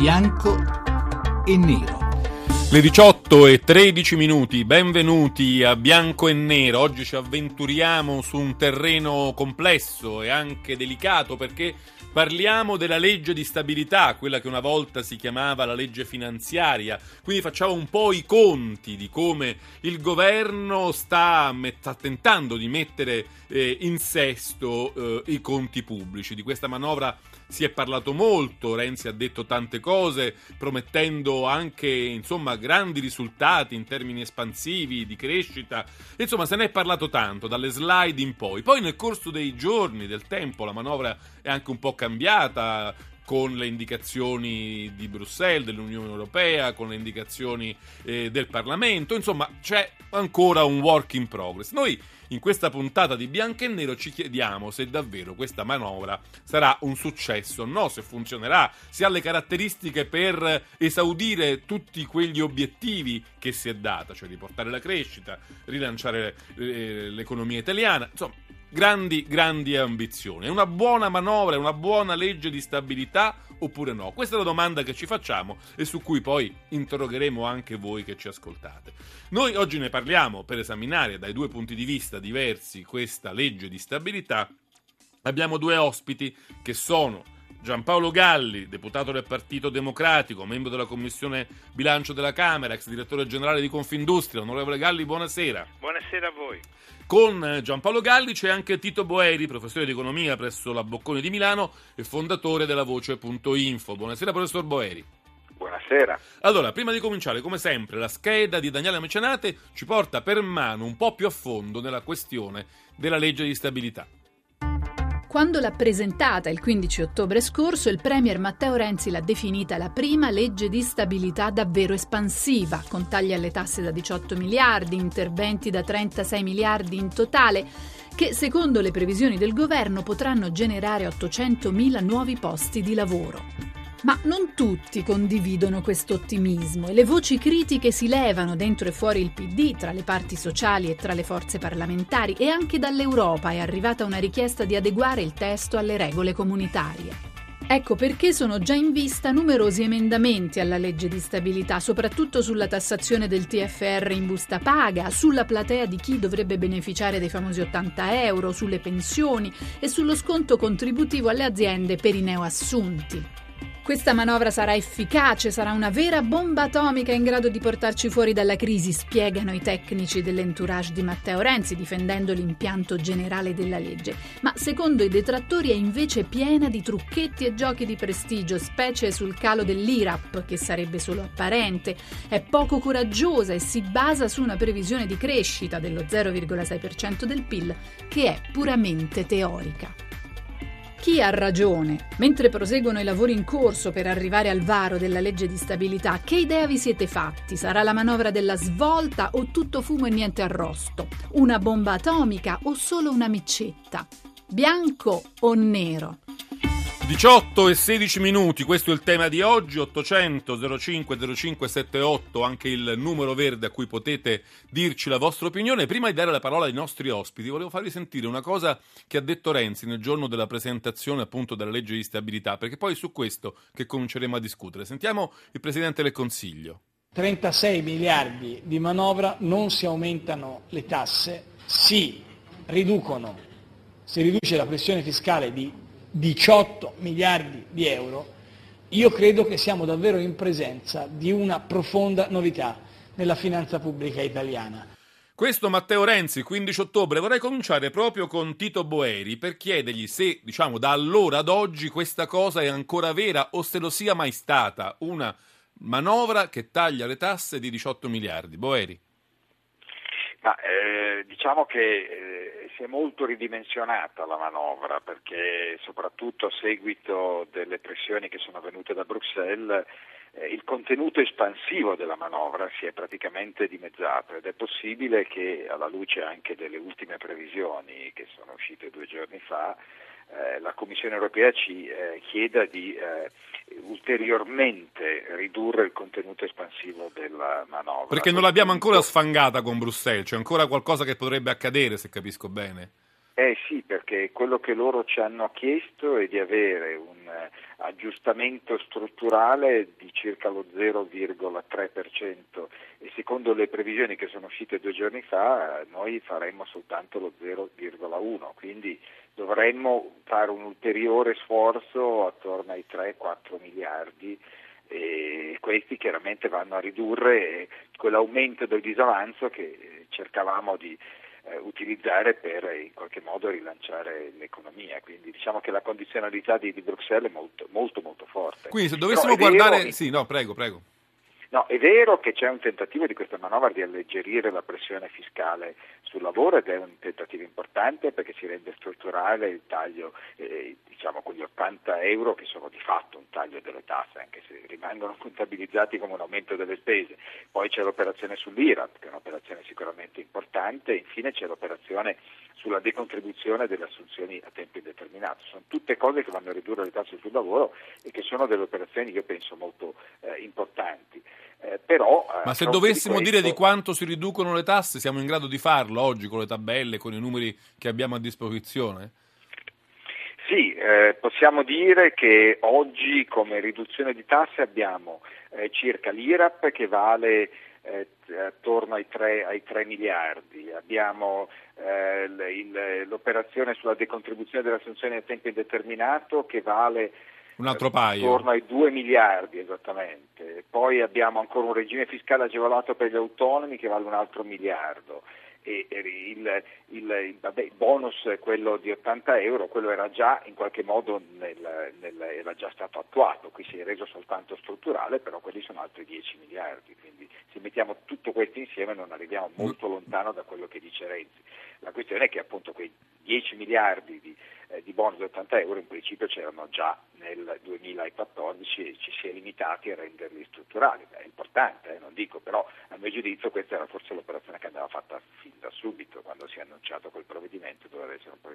bianco e nero. Le 18 e 13 minuti, benvenuti a Bianco e Nero. Oggi ci avventuriamo su un terreno complesso e anche delicato perché parliamo della legge di stabilità, quella che una volta si chiamava la legge finanziaria. Quindi facciamo un po' i conti di come il governo sta, sta tentando di mettere eh, in sesto eh, i conti pubblici. Di questa manovra si è parlato molto, Renzi ha detto tante cose, promettendo anche insomma, grandi risultati in termini espansivi, di crescita. Insomma, se ne è parlato tanto, dalle slide in poi. Poi nel corso dei giorni, del tempo, la manovra è anche un po' cambiata con le indicazioni di Bruxelles, dell'Unione Europea, con le indicazioni eh, del Parlamento, insomma c'è ancora un work in progress. Noi in questa puntata di Bianco e Nero ci chiediamo se davvero questa manovra sarà un successo. No, se funzionerà, se ha le caratteristiche per esaudire tutti quegli obiettivi che si è data, cioè di portare la crescita, rilanciare eh, l'economia italiana, insomma grandi, grandi ambizioni. È una buona manovra, è una buona legge di stabilità oppure no? Questa è la domanda che ci facciamo e su cui poi interrogheremo anche voi che ci ascoltate. Noi oggi ne parliamo per esaminare dai due punti di vista diversi questa legge di stabilità. Abbiamo due ospiti che sono Giampaolo Galli, deputato del Partito Democratico, membro della Commissione Bilancio della Camera, ex direttore generale di Confindustria. Onorevole Galli, buonasera. Buonasera a voi. Con Giampaolo Galli c'è anche Tito Boeri, professore di economia presso la Bocconi di Milano e fondatore della Voce.info. Buonasera, professor Boeri. Buonasera. Allora, prima di cominciare, come sempre, la scheda di Daniele Mecenate ci porta per mano un po' più a fondo nella questione della legge di stabilità. Quando l'ha presentata il 15 ottobre scorso, il Premier Matteo Renzi l'ha definita la prima legge di stabilità davvero espansiva, con tagli alle tasse da 18 miliardi, interventi da 36 miliardi in totale, che secondo le previsioni del governo potranno generare 800.000 nuovi posti di lavoro. Ma non tutti condividono questo ottimismo e le voci critiche si levano dentro e fuori il PD, tra le parti sociali e tra le forze parlamentari e anche dall'Europa è arrivata una richiesta di adeguare il testo alle regole comunitarie. Ecco perché sono già in vista numerosi emendamenti alla legge di stabilità, soprattutto sulla tassazione del TFR in busta paga, sulla platea di chi dovrebbe beneficiare dei famosi 80 euro, sulle pensioni e sullo sconto contributivo alle aziende per i neoassunti. Questa manovra sarà efficace, sarà una vera bomba atomica in grado di portarci fuori dalla crisi, spiegano i tecnici dell'entourage di Matteo Renzi, difendendo l'impianto generale della legge. Ma secondo i detrattori è invece piena di trucchetti e giochi di prestigio, specie sul calo dell'IRAP, che sarebbe solo apparente, è poco coraggiosa e si basa su una previsione di crescita dello 0,6% del PIL, che è puramente teorica. Chi ha ragione? Mentre proseguono i lavori in corso per arrivare al varo della legge di stabilità, che idea vi siete fatti? Sarà la manovra della svolta o tutto fumo e niente arrosto? Una bomba atomica o solo una micetta? Bianco o nero? 18 e 16 minuti, questo è il tema di oggi, 800 05 0578, anche il numero verde a cui potete dirci la vostra opinione. Prima di dare la parola ai nostri ospiti, volevo farvi sentire una cosa che ha detto Renzi nel giorno della presentazione appunto della legge di stabilità, perché poi è su questo che cominceremo a discutere. Sentiamo il Presidente del Consiglio. 36 miliardi di manovra, non si aumentano le tasse, si riducono, si riduce la pressione fiscale di 18 miliardi di euro, io credo che siamo davvero in presenza di una profonda novità nella finanza pubblica italiana. Questo Matteo Renzi, 15 ottobre, vorrei cominciare proprio con Tito Boeri per chiedergli se, diciamo, da allora ad oggi questa cosa è ancora vera o se lo sia mai stata una manovra che taglia le tasse di 18 miliardi. Boeri. Ma, eh, diciamo che eh, si è molto ridimensionata la manovra perché soprattutto a seguito delle pressioni che sono venute da Bruxelles eh, il contenuto espansivo della manovra si è praticamente dimezzato ed è possibile che alla luce anche delle ultime previsioni che sono uscite due giorni fa eh, la Commissione europea ci eh, chieda di eh, ulteriormente ridurre il contenuto espansivo della manovra. Perché non l'abbiamo ancora sfangata con Bruxelles, c'è ancora qualcosa che potrebbe accadere, se capisco bene. Eh sì, perché quello che loro ci hanno chiesto è di avere un eh, aggiustamento strutturale di circa lo 0,3% e secondo le previsioni che sono uscite due giorni fa noi faremmo soltanto lo 0,1%, quindi dovremmo fare un ulteriore sforzo attorno ai 3-4 miliardi e questi chiaramente vanno a ridurre quell'aumento del disavanzo che cercavamo di eh, utilizzare per in qualche modo rilanciare l'economia. Quindi diciamo che la condizionalità di, di Bruxelles è molto, molto, molto forte. Quindi se dovessimo guardare... Vero, sì, no, prego, prego. No, è vero che c'è un tentativo di questa manovra di alleggerire la pressione fiscale sul lavoro ed è un tentativo importante perché si rende strutturale il taglio, eh, diciamo quegli 80 euro che sono di fatto un taglio delle tasse, anche se rimangono contabilizzati come un aumento delle spese. Poi c'è l'operazione sull'IRAP, che è un'operazione sicuramente importante, e infine c'è l'operazione sulla decontribuzione delle assunzioni a tempo indeterminato. Sono tutte cose che vanno a ridurre le tasse sul lavoro e che sono delle operazioni, io penso, molto eh, importanti. Eh, però, eh, Ma se dovessimo di questo... dire di quanto si riducono le tasse, siamo in grado di farlo oggi con le tabelle, con i numeri che abbiamo a disposizione? Sì, eh, possiamo dire che oggi come riduzione di tasse abbiamo eh, circa l'IRAP che vale eh, attorno ai 3, ai 3, miliardi, abbiamo eh, il, l'operazione sulla decontribuzione delle assunzioni a tempo indeterminato che vale un altro paio. Intorno ai 2 miliardi esattamente. Poi abbiamo ancora un regime fiscale agevolato per gli autonomi che vale un altro miliardo. E il, il, il, vabbè, il bonus, quello di 80 euro, quello era già in qualche modo nel, nel, era già stato attuato, qui si è reso soltanto strutturale, però quelli sono altri 10 miliardi, quindi se mettiamo tutto questo insieme non arriviamo molto lontano da quello che dice Renzi. La questione è che appunto quei 10 miliardi di eh, di bonus di 80 euro in principio c'erano già nel 2014 e ci si è limitati a renderli strutturali. È importante, eh, non dico, però a mio giudizio questa era forse l'operazione che andava fatta subito quando si è annunciato quel provvedimento,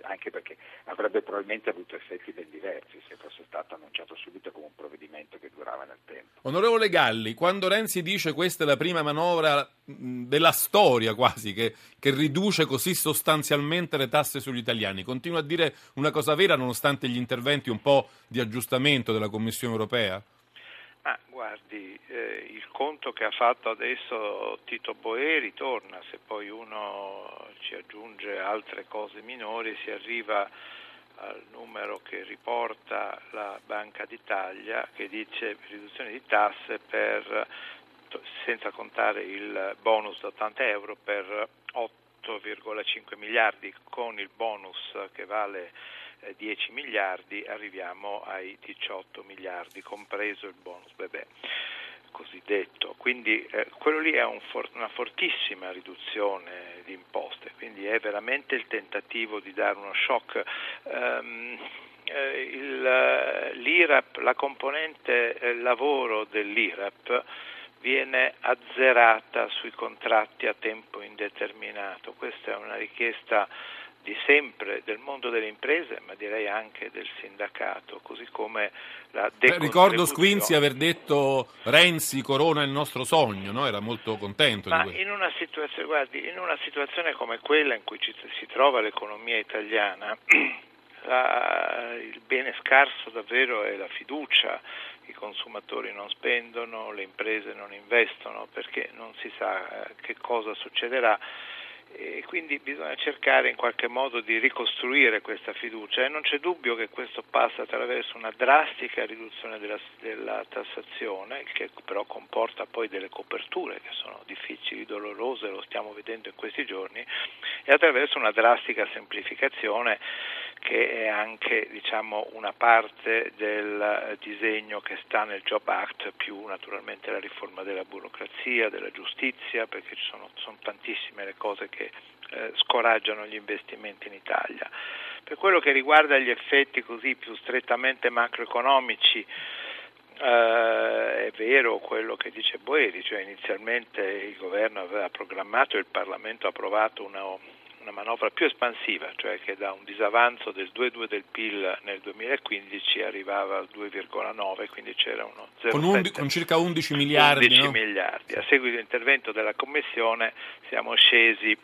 anche perché avrebbe probabilmente avuto effetti ben diversi se fosse stato annunciato subito come un provvedimento che durava nel tempo. Onorevole Galli, quando Renzi dice questa è la prima manovra della storia quasi che, che riduce così sostanzialmente le tasse sugli italiani, continua a dire una cosa vera nonostante gli interventi un po' di aggiustamento della Commissione europea? Ah, guardi, eh, il conto che ha fatto adesso Tito Boeri torna, se poi uno ci aggiunge altre cose minori si arriva al numero che riporta la Banca d'Italia che dice riduzione di tasse per, senza contare il bonus da 80 euro per 8,5 miliardi con il bonus che vale 10 eh, miliardi arriviamo ai 18 miliardi, compreso il bonus bebè cosiddetto. Quindi eh, quello lì è un for- una fortissima riduzione di imposte, quindi è veramente il tentativo di dare uno shock. Um, eh, il, eh, L'IRAP, la componente eh, lavoro dell'IRAP viene azzerata sui contratti a tempo indeterminato. Questa è una richiesta di sempre del mondo delle imprese, ma direi anche del sindacato, così come la Beh, Ricordo Squinzi aver detto Renzi corona il nostro sogno, no? era molto contento ma di questo. In una, situazione, guardi, in una situazione come quella in cui ci, si trova l'economia italiana, la, il bene scarso davvero è la fiducia, i consumatori non spendono, le imprese non investono perché non si sa eh, che cosa succederà e quindi bisogna cercare in qualche modo di ricostruire questa fiducia. E non c'è dubbio che questo passa attraverso una drastica riduzione della, della tassazione, che però comporta poi delle coperture che sono difficili, dolorose, lo stiamo vedendo in questi giorni, e attraverso una drastica semplificazione che è anche diciamo, una parte del disegno che sta nel Job Act, più naturalmente la riforma della burocrazia, della giustizia, perché ci sono, sono tantissime le cose che eh, scoraggiano gli investimenti in Italia. Per quello che riguarda gli effetti così più strettamente macroeconomici, Uh, è vero quello che dice Boeri, cioè inizialmente il governo aveva programmato e il Parlamento ha approvato una, una, manovra più espansiva, cioè che da un disavanzo del 2,2 del PIL nel 2015 arrivava al 2,9, quindi c'era uno 0,7. Con, undi, con circa 11 miliardi. 11 no? miliardi. A seguito dell'intervento della Commissione siamo scesi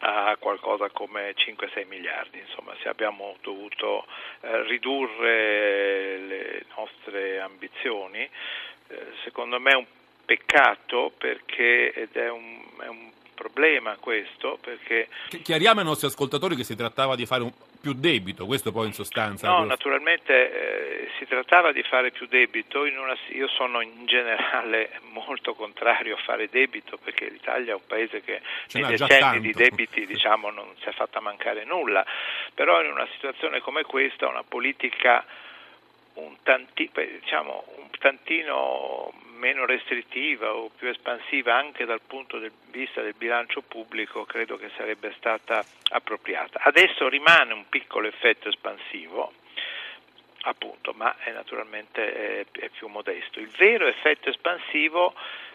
a qualcosa come 5-6 miliardi, insomma se abbiamo dovuto eh, ridurre le nostre ambizioni, eh, secondo me è un peccato perché ed è un, è un problema questo perché... Chiariamo ai nostri ascoltatori che si trattava di fare un, più debito, questo poi in sostanza. No, naturalmente eh, si trattava di fare più debito, una, io sono in generale molto contrario a fare debito perché l'Italia è un paese che Ce nei decenni di debiti diciamo, non si è fatta mancare nulla, però in una situazione come questa una politica un, tanti, diciamo, un tantino meno restrittiva o più espansiva anche dal punto di vista del bilancio pubblico credo che sarebbe stata appropriata. Adesso rimane un piccolo effetto espansivo, appunto, ma è naturalmente è, è più modesto. Il vero effetto espansivo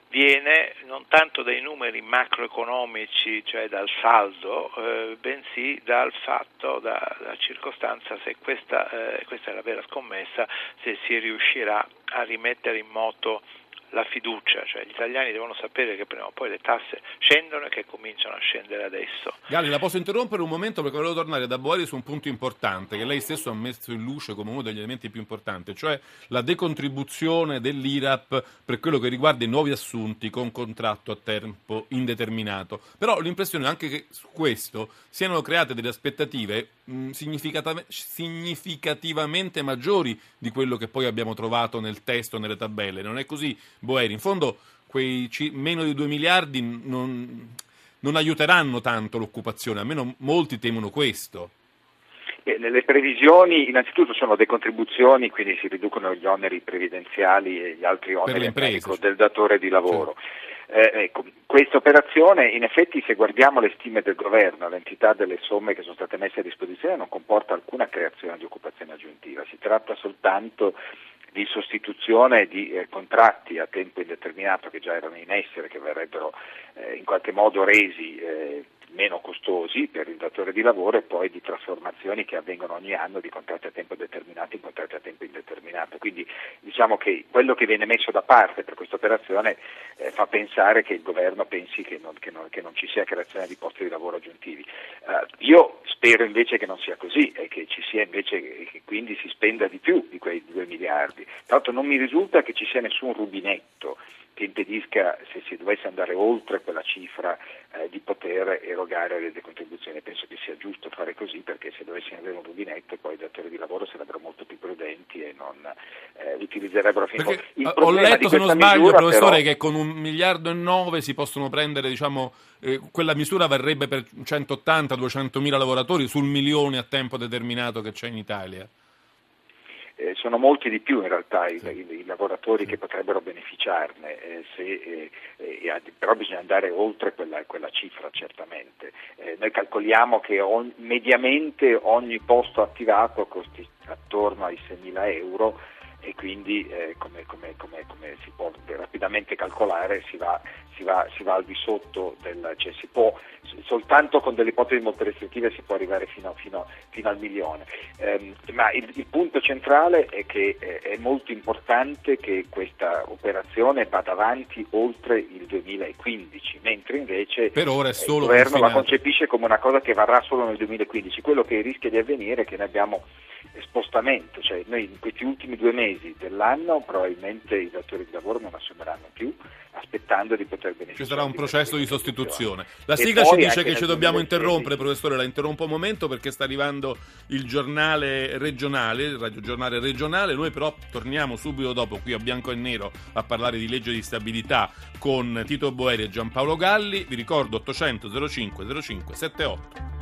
viene non tanto dai numeri macroeconomici, cioè dal saldo, eh, bensì dal fatto, dalla circostanza se questa, eh, questa è la vera scommessa, se si riuscirà a rimettere in moto la fiducia, cioè gli italiani devono sapere che prima o poi le tasse scendono e che cominciano a scendere adesso. Galli, la posso interrompere un momento perché volevo tornare da Boeri su un punto importante che lei stesso ha messo in luce come uno degli elementi più importanti, cioè la decontribuzione dell'IRAP per quello che riguarda i nuovi assunti con contratto a tempo indeterminato. Però l'impressione è anche che su questo siano create delle aspettative mh, significativamente maggiori di quello che poi abbiamo trovato nel testo, nelle tabelle. Non è così? Boeri. In fondo quei c- meno di 2 miliardi non, non aiuteranno tanto l'occupazione, almeno molti temono questo. Nelle previsioni innanzitutto sono decontribuzioni, quindi si riducono gli oneri previdenziali e gli altri oneri imprese, del datore di lavoro. Eh, ecco, questa operazione, in effetti, se guardiamo le stime del governo, l'entità delle somme che sono state messe a disposizione non comporta alcuna creazione di occupazione aggiuntiva, si tratta soltanto di sostituzione di eh, contratti a tempo indeterminato che già erano in essere, che verrebbero eh, in qualche modo resi eh, meno costosi per il datore di lavoro e poi di trasformazioni che avvengono ogni anno di contratti a tempo determinato in contratti a tempo indeterminato. Quindi diciamo che quello che viene messo da parte per questa operazione eh, fa pensare che il governo pensi che non, che, non, che non, ci sia creazione di posti di lavoro aggiuntivi. Uh, io spero invece che non sia così e che ci sia invece che quindi si spenda di più di quei 2 miliardi. Tra l'altro non mi risulta che ci sia nessun rubinetto che impedisca, se si dovesse andare oltre quella cifra, eh, di poter erogare le decontribuzioni. Penso che sia giusto fare così perché se dovessimo avere un rubinetto poi i datori di lavoro sarebbero molto più prudenti e non eh, utilizzerebbero fino a eh, Ho letto, se non sbaglio, misura, professore, però... che con un miliardo e nove si possono prendere, diciamo, eh, quella misura varrebbe per 180-200 mila lavoratori sul milione a tempo determinato che c'è in Italia eh, sono molti di più in realtà i, i, i lavoratori che potrebbero beneficiarne, eh, se, eh, eh però bisogna andare oltre quella, quella cifra certamente. Eh, noi calcoliamo che on, mediamente ogni posto attivato costi attorno ai 6.000 euro e quindi eh, come, come, come, come, si può rapidamente calcolare si va, si va, si va al di sotto del, cioè si può, soltanto con delle ipotesi molto restrittive si può arrivare fino, fino, fino al milione. Eh, ma il, il, punto centrale è che eh, è molto importante che questa operazione vada avanti oltre il 2015, mentre invece per ora il governo la concepisce come una cosa che varrà solo nel 2015. Quello che rischia di avvenire è che ne abbiamo spostamento, cioè noi in questi ultimi due mesi dell'anno probabilmente i datori di lavoro non assumeranno più aspettando di poter beneficiare. Ci sarà un processo di sostituzione. La sigla ci dice che ci dobbiamo interrompere, professore, la interrompo un momento perché sta arrivando il giornale regionale, il radiogiornale regionale, noi però torniamo subito dopo qui a bianco e nero a parlare di legge di stabilità con Tito Boeri e Giampaolo Galli, vi ricordo 800 05 05 78.